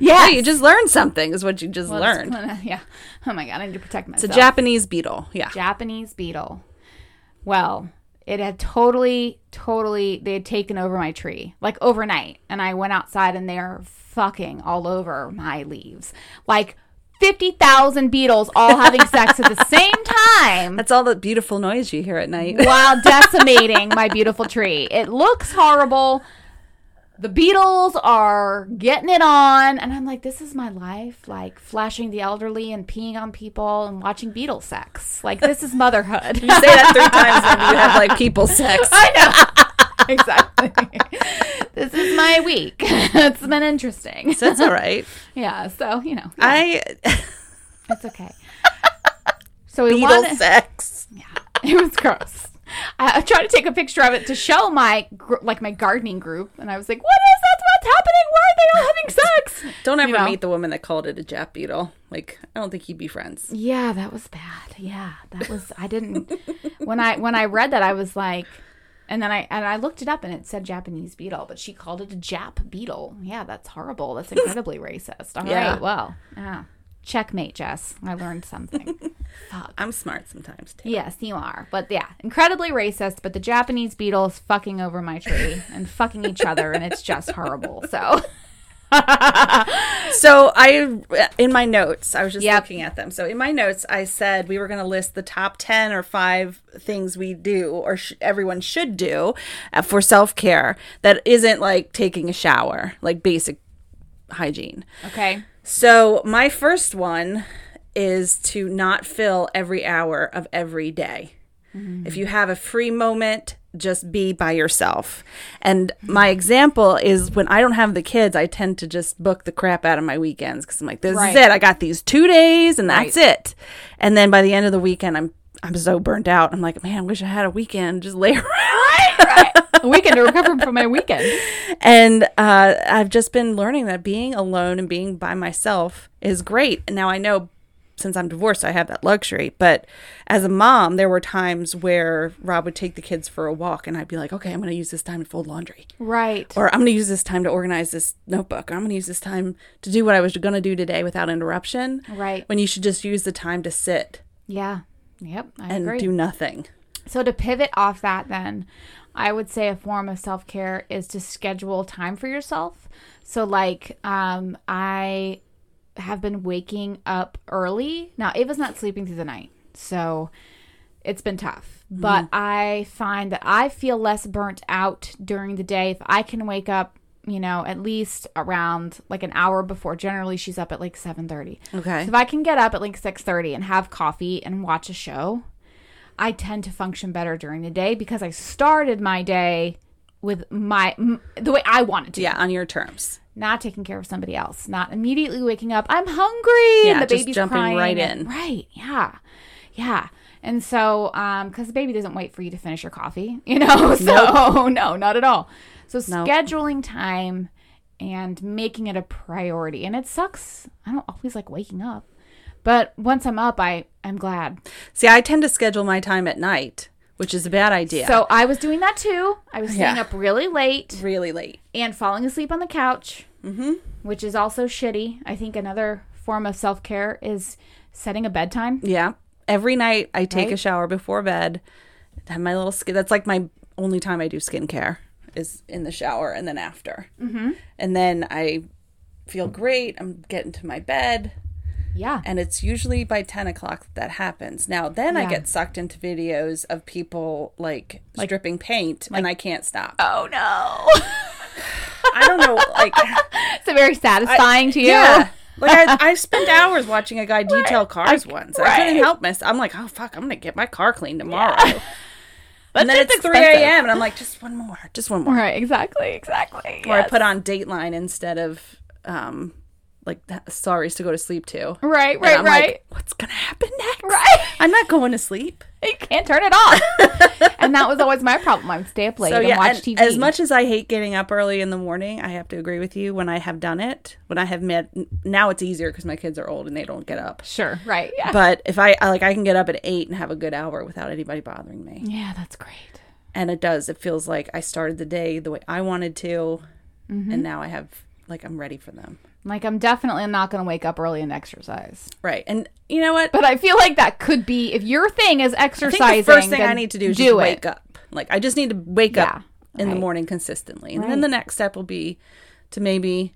yes.
you just learned something. Is what you just
Well,
learned.
yeah. Oh my god, I need to protect myself.
It's a. Japanese beetle. Yeah.
Japanese beetle. Well, it had totally, totally, they had taken over my tree like overnight. And I went outside and they're fucking all over my leaves. Like 50,000 beetles all having sex at the same time
That's all the beautiful noise you hear at night.
while decimating my beautiful tree. It looks horrible. The beetles are getting it on. And I'm like, this is my life. Like flashing the elderly and peeing on people and watching beetle sex. Like, this is motherhood.
You say that three times when you have like people sex.
I know. exactly. this is my week. it's been interesting.
So that's all right.
Yeah. So, you know,
I
it's okay. So we
beetle
wanted,
sex.
Yeah, it was gross. I, I tried to take a picture of it to show my gr- like my gardening group, and I was like, "What is that? What's happening? Why are they all having sex?"
Don't ever
You know?
meet the woman that called it a Jap beetle. Like I don't think you'd be friends.
Yeah, that was bad. Yeah, that was. I didn't. when I when I read that, I was like, and then I and I looked it up, and it said Japanese beetle, but she called it a Jap beetle. Yeah, that's horrible. That's incredibly racist. All right,
Yeah.
well, yeah. Checkmate, Jess. I learned something. Fuck.
I'm smart sometimes too.
Yes, you are. But yeah, incredibly racist. But the Japanese beetles fucking over my tree and fucking each other, and it's just horrible. So
so I, in my notes, I was just
Yep.
looking at them. So in my notes, I said we were going to list the top ten or five things we do or sh- everyone should do uh, for self care that isn't like taking a shower, like basic hygiene.
Okay.
So my first one is to not fill every hour of every day. If you have a free moment, just be by yourself. And my example is when I don't have the kids, I tend to just book the crap out of my weekends because I'm like, this
Right.
is it. I got these two days and that's
Right.
it. And then by the end of the weekend, I'm I'm so burnt out. I'm like, man, I wish I had a weekend. Just lay around.
A weekend to recover from my weekend.
And uh, I've just been learning that being alone and being by myself is great. And now I know since I'm divorced, I have that luxury. But as a mom, there were times where Rob would take the kids for a walk and I'd be like, okay, I'm going to use this time to fold laundry.
Right.
Or I'm going to use this time to organize this notebook. Or I'm going to use this time to do what I was going to do today without interruption.
Right.
When you should just use the time to sit
Yeah. Yep. I
and
agree.
do nothing.
So to pivot off that then, I would say a form of self-care is to schedule time for yourself. So like um I have been waking up early. Now Ava's not sleeping through the night. So it's been tough. But mm-hmm. I find that I feel less burnt out during the day if I can wake up, you know, at least around like an hour before. Generally she's up at like 7:30.
Okay.
So if I can get up at like 6:30 and have coffee and watch a show, I tend to function better during the day because I started my day with my m- the way I wanted to.
Yeah, on your terms.
Not taking care of somebody else. Not immediately waking up. I'm hungry.
Yeah,
and the
just
baby's
jumping
crying
right in.
Right. Yeah. Yeah. And so, um, because the baby doesn't wait for you to finish your coffee, you know. So no, not at all. So
Nope.
scheduling time and making it a priority. And it sucks. I don't always like waking up. But once I'm up, I I'm glad.
See, I tend to schedule my time at night, which is a bad idea.
So I was doing that too. I was staying
Yeah.
up really late
really late.
and falling asleep on the couch, mm-hmm. which is also shitty. I think another form of self care is setting a bedtime.
Yeah. Every night I take a
Right?
shower before bed. Have my little skin. That's like my only time I do skincare is in the shower and then after. Mm-hmm. And then I feel great. I'm getting to my bed.
Yeah.
And it's usually by 10 o'clock that, that happens. Now, then I get sucked into videos of people like, stripping paint and I can't stop.
Oh no.
I don't know. Like,
it's very satisfying to you.
yeah. Like I, I spent hours watching a guy detail cars once. I couldn't help myself. I'm like, oh fuck, I'm gonna get my car cleaned tomorrow.
But
and then it's 3 a.m. and I'm like, just one more, just one more.
Right, exactly, exactly.
Or I put on Dateline instead of um, like that, sorries to go to sleep to.
Right, right, right.
like, what's gonna happen next?
Right.
I'm not going to sleep.
you can't turn it off. and that was always my problem. I would stay up late
So
and
yeah,
watch
and
TV.
as much as I hate getting up early in the morning, I have to agree with you. When I have done it, when I have met, now it's easier because my kids are old and they don't get up.
Sure, right. Yeah.
But if I I- like, I can get up at eight and have a good hour without anybody bothering me.
yeah, that's great.
and it does it feels like i started the day the way i wanted to
Mm-hmm.
and now i have like i'm ready for them
Like I'm definitely not going to wake up early and exercise.
right and you know what
But I feel like that could be if your thing is exercising.
first thing i need to do is
do
just
it.
wake up like i just need to wake
Yeah,
up in the morning consistently and then the next step will be to maybe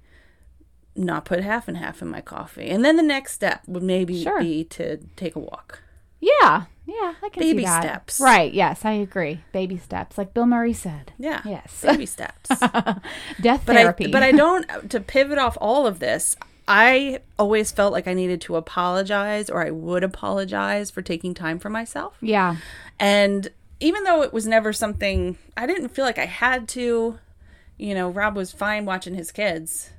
not put half and half in my coffee and then the next step would maybe
Sure.
be to take a walk
Yeah, yeah, I can
Baby
see that.
steps.
Right? Yes, I agree. Baby steps, like Bill Murray said.
yeah
Yes.
baby steps
Death
but
therapy.
I, but I don't to pivot off all of this. I always felt like I needed to apologize or I would apologize for taking time for myself.
yeah,
And even though it was never something I didn't feel like I had to, you know, Rob was fine watching his kids.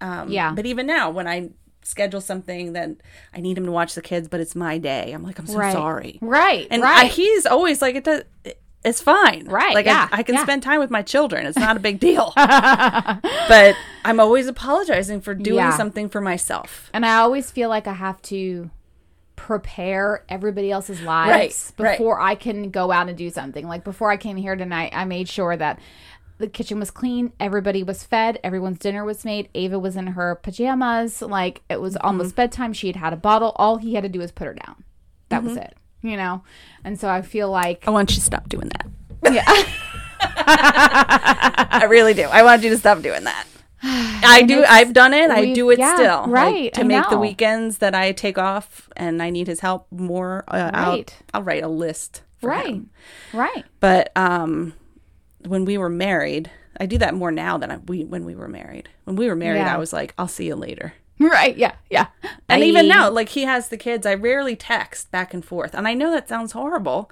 Um,
Yeah.
But even now, when I schedule something that I need him to watch the kids, but it's my day, I'm like, I'm so
right.
sorry.
Right,
And I,
right.
he's always like, it does. It's fine.
Right,
Like
yeah,
I, I can
yeah.
spend time with my children. It's not a big deal. but I'm always apologizing for doing
Yeah.
something for myself.
and I always feel like I have to prepare everybody else's lives
Right, right.
before I can go out and do something. Like before I came here tonight, I made sure that the kitchen was clean, everybody was fed, everyone's dinner was made. Ava was in her pajamas, like it was
Mm-hmm.
almost bedtime. She had had a bottle. All he had to do was put her down. That was
Mm-hmm.
it. You know? And so I feel like
I want you to stop doing that.
yeah.
I really do. I want you to stop doing that. I do. I've done it. I do it
yeah,
still. like,
right,
to
I
make the weekends that I take off and I need his help more. Uh, I'll, I'll write a list. for
right.
him.
Right.
But um, when we were married, I do that more now than I, we when we were married. When we were married,
Yeah.
I was like, "I'll see you later."
Right. Yeah. Yeah.
And even now, like he has the kids, I rarely text back and forth. And I know that sounds horrible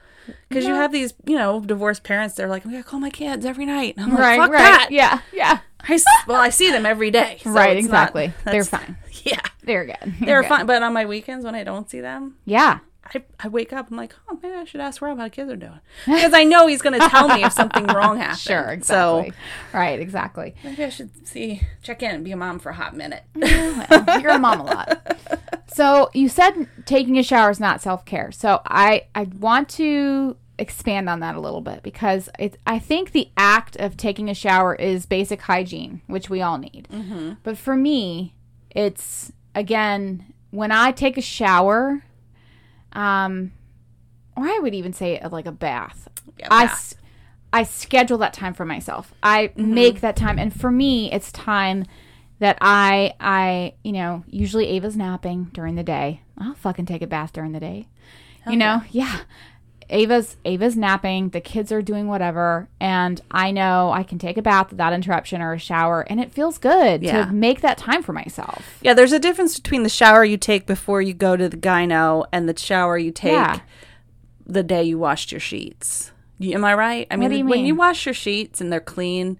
because you have these, you know, divorced parents. They're like, oh, "I gotta call my kids every night." And I'm like,
Right.
"Fuck
right.
that!"
Yeah. Yeah.
I, well, I see them every day. so
right.
it's not-
Exactly. They're fine.
Yeah,
They're good.
they're
good.
fine. But on my weekends when I don't see them,
Yeah.
I, I wake up. I'm like, oh, maybe I should ask Rob how the kids are doing because I know he's going to tell me if something wrong happened.
Sure. Exactly.
So
right. Exactly.
maybe I should see, check in, and be a mom for a hot minute.
You're a mom a lot. So you said taking a shower is not self care. So I I want to expand on that a little bit because it's I think the act of taking a shower is basic hygiene, which we all need. Mm-hmm. But for me, it's again when I take a shower, um, or I would even say it like a bath.
Yeah,
I
bath.
I schedule that time for myself. I make that time, and for me, it's time that I I you know usually Ava's napping during the day. I'll fucking take a bath during the day. you know, yeah. Ava's Ava's napping. The kids are doing whatever, and I know I can take a bath without interruption or a shower, and it feels good
Yeah.
to make that time for myself.
Yeah, there's a difference between the shower you take before you go to the gyno and the shower you take
Yeah.
the day you washed your sheets. You- Am I right? I mean,
you
when
mean?
you wash your sheets and they're clean,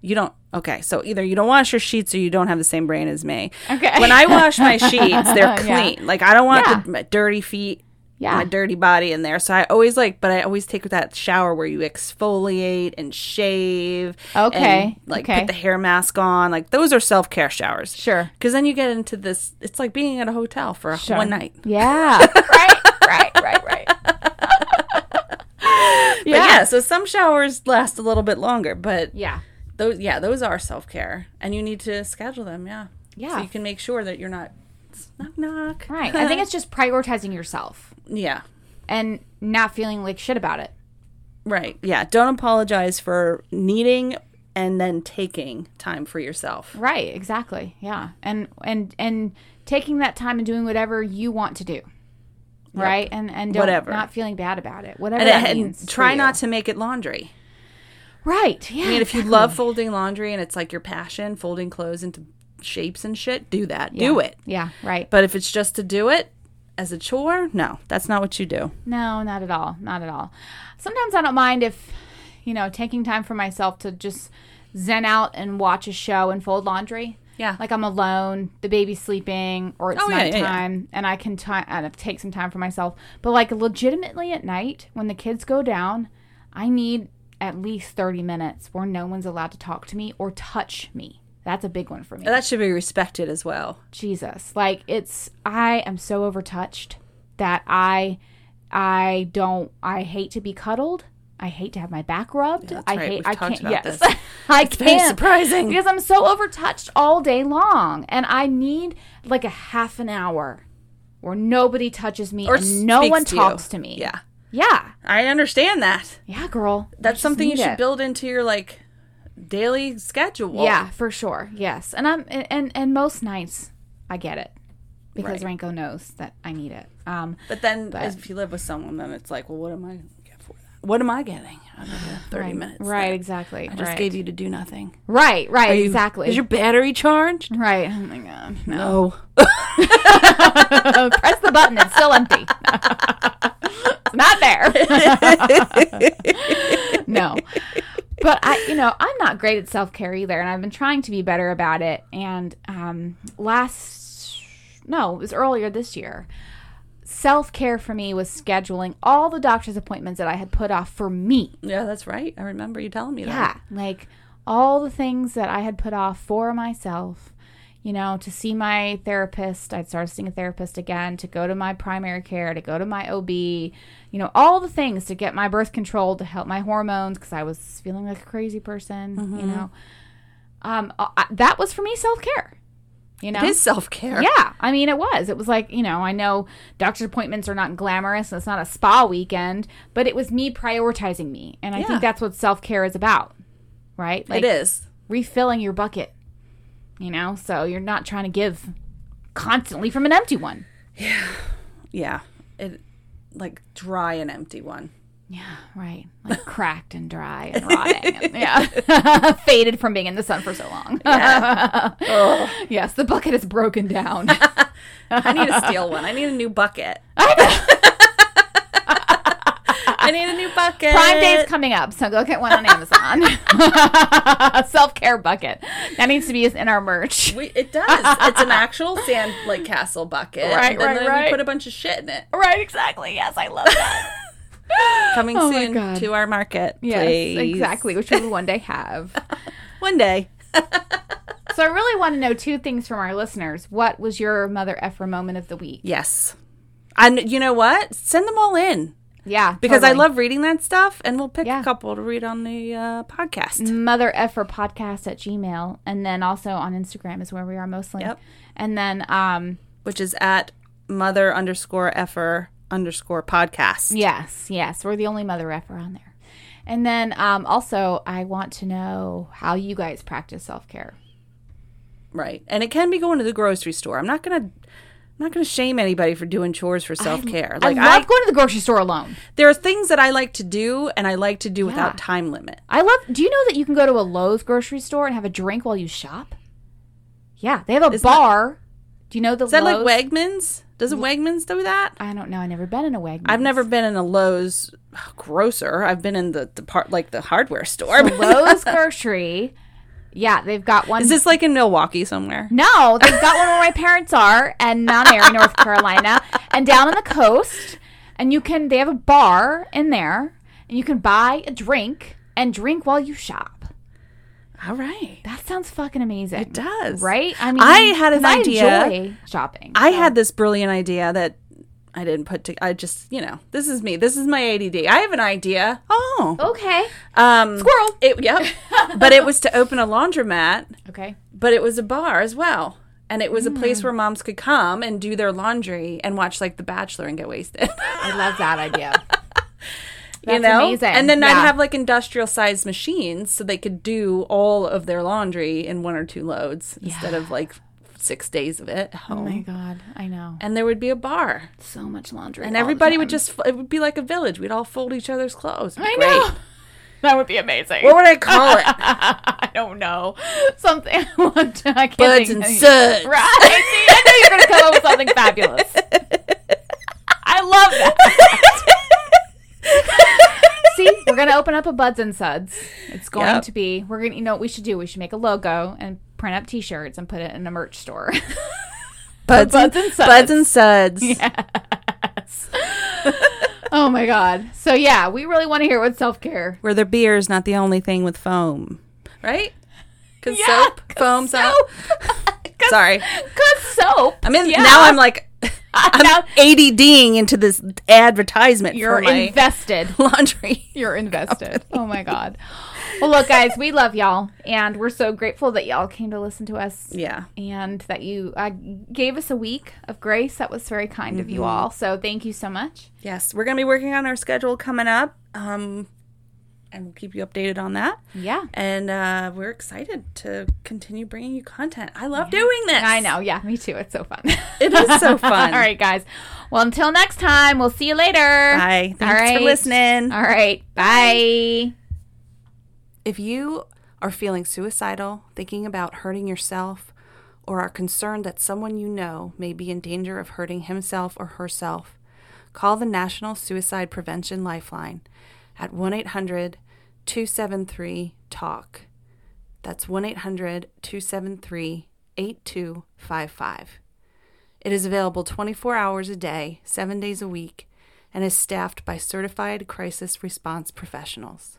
you don't. Okay, so either you don't wash your sheets or you don't have the same brain as me.
Okay.
When I wash my sheets, they're
Yeah.
clean. Like I don't want
Yeah.
the, dirty feet.
Yeah.
My dirty body in there. So I always like, but I always take that shower where you exfoliate and shave.
Okay,
And, like
okay.
put the hair mask on. Like those are self care showers.
Sure.
Because then you get into this. It's like being at a hotel for a,
Sure.
one night.
Yeah. right. Right. Right. Right.
But yeah. So some showers last a little bit longer, but
Yeah.
those yeah those are self care, and you need to schedule them. Yeah.
Yeah.
So you can make sure that you're not knock knock.
Right. I think it's just prioritizing yourself
yeah.
and not feeling like shit about it.
Right. Yeah. Don't apologize for needing and then taking time for yourself.
Right, exactly. Yeah. And and and taking that time and doing whatever you want to do. Right? And and don't,
Whatever.
not feeling bad about it. Whatever
And,
that
and
means.
try not to make it laundry.
Right. Yeah.
I mean, if you love folding laundry and it's like your passion, folding clothes into shapes and shit, do that. Do it.
Yeah, right.
But if it's just to do it as a chore, no, that's not what you do.
No, not at all. Not at all. Sometimes I don't mind if, you know, taking time for myself to just zen out and watch a show and fold laundry.
Yeah.
Like I'm alone, the baby's sleeping, or it's
Oh, yeah, yeah,
nighttime, and I can ti uh, take some time for myself. But like legitimately at night, when the kids go down, I need at least 30 minutes where no one's allowed to talk to me or touch me. That's a big one for me.
That should be respected as well.
Jesus. Like it's I am so overtouched that I I don't I hate to be cuddled. I hate to have my back rubbed.
that's
I
right.
hate
We've
I can't yes.
this.
I
very
can't
surprising.
because I'm so overtouched all day long and I need like a half an hour where nobody touches me
Or
and no one
to you.
talks to me.
Yeah.
Yeah.
I understand that.
Yeah, girl.
That's something you should
it.
build into your like daily schedule.
Yeah, for sure. Yes. And I'm and and, most nights I get it. Because
Right.
Ranko knows that I need it. Um
But then
But-
if you live with someone, then it's like, well, what am I get for that? What am I getting out of the 30
right,
minutes?
Right, exactly.
I just
right.
gave you to do nothing.
Right, right,
you-
exactly.
Is your battery charged?
right. Oh my god. No.
No.
Press the button, it's still empty. it's not there. no. But I, you know, I'm not great at self care either, and I've been trying to be better about it. And um, last, no, it was earlier this year. Self care for me was scheduling all the doctor's appointments that I had put off for me.
Yeah, that's right. I remember you telling me
Yeah,
that.
Yeah, like all the things that I had put off for myself. You know, to see my therapist, I'd started seeing a therapist again, to go to my primary care, to go to my OB, you know, all the things to get my birth control, to help my hormones, because I was feeling like a crazy person, you know. Um, I, that was for me self care. You know,
It is self care.
yeah, I mean, it was. It was like, you know, I know doctor's appointments are not glamorous and it's not a spa weekend, but it was me prioritizing me. And I
Yeah.
think that's what self care is about, right? Like
it is.
refilling your bucket. You know, so you're not trying to give constantly from an empty one.
Yeah. Yeah. It like dry and empty one.
Yeah, right. Like cracked and dry and rotting. and- yeah. Faded from being in the sun for so long. yes, the bucket is broken down.
I need to steal one. I need a new bucket. I need a new bucket.
Prime Day is coming up, so go get one on Amazon. Self care bucket. That needs to be in our merch.
We, it does. It's an actual sand like castle bucket.
Right,
and
right,
then
right.
we put a bunch of shit in it.
Right, exactly. Yes, I love that.
Coming
Oh
soon to our market.
yes,
please.
exactly, which we will one day have.
One day.
So I really want to know two things from our listeners. What was your mother effer moment of the week?
Yes. And you know what? Send them all in
Yeah,
because I love reading that stuff, and we'll pick
Yeah.
a couple to read on the uh, podcast.
mother effer podcast at Gmail, and then also on Instagram is where we are mostly.
Yep.
And then, um,
which is at mother underscore effer underscore podcast.
yes, yes, we're the only mother effer on there. And then, um, also, I want to know how you guys practice self care.
Right. And it can be going to the grocery store. I'm not gonna I'm not gonna shame anybody for doing chores for self care. Like
I
I,
love going to the grocery store alone.
there are things that I like to do and I like to do without time limit.
I love. Do you know that you can go to a Lowe's grocery store and have a drink while you shop? Yeah, they have a
that-
bar. do you know the
Is that
Lowe's?
like Wegmans? Doesn't Wegmans do that?
I don't know. I've never been in a Wegmans.
I've never been in a Lowe's grocer. I've been in the, the part like the hardware store.
Lowe's grocery. Yeah, they've got one.
Is this like in Milwaukee somewhere?
No, they've got one where my parents are, and Mount Airy, North Carolina, and down on the coast. And you can, they have a bar in there, and you can buy a drink and drink while you shop.
All right.
That sounds fucking amazing.
It does.
right? I mean,
I had an idea.
I enjoy shopping.
I
so-
had this brilliant idea that I didn't put to I just, you know, this is me. This is my ADD. I have an idea. Oh.
okay,
Um
Squirrel.
It, yep. but it was to open a laundromat,
okay.
but it was a bar as well. And it was a
Hmm.
place where moms could come and do their laundry and watch like The Bachelor and get wasted.
I love that idea.
you
That's
know?
amazing.
And then I'd have like industrial sized machines so they could do all of their laundry in one or two loads instead of like six days of it at
Oh my god, I know.
and there would be a bar.
So much laundry.
And everybody would just, it would be like a village. We'd all fold each other's clothes.
I
great.
know. That would be amazing.
What would I call it?
I don't know. Something I want to, I can't
Buds and suds.
Right. See, I knew you were going to come up with something fabulous. I love that. See, we're going to open up a Buds and Suds. It's going
Yep.
to be, we're going to, you know what we should do? We should make a logo and print up t shirts and put it in a merch store.
Buds,
Buds
and,
Suds.
Buds and suds. Yes.
oh my God. So, yeah, we really want to hear what self care.
Where the beer is not the only thing with foam. Right? Because
Yeah,
soap foams up. Sorry.
Because soap.
I mean,
Yeah.
now I'm like, I'm ADDing into this advertisement
You're invested.
laundry.
You're invested. Oh my God. Well, look, guys, we love y'all, and we're so grateful that y'all came to listen to us.
Yeah.
And that you uh, gave us a week of grace. That was very kind of you
Mm-hmm.
all. So thank you so much.
Yes, we're going to be working on our schedule coming up. Um, and we'll keep you updated on that.
Yeah.
And uh, we're excited to continue bringing you content. I love doing this.
I know. Yeah, me too. It's so fun.
It is so fun.
all right, guys. Well, until next time, we'll see you later.
Bye. Thanks
All
for listening.
All right. Bye.
If you are feeling suicidal, thinking about hurting yourself, or are concerned that someone you know may be in danger of hurting himself or herself, call the National Suicide Prevention Lifeline at 1 800 273 TALK. That's 1 800 273 8255. It is available 24 hours a day, seven days a week, and is staffed by certified crisis response professionals.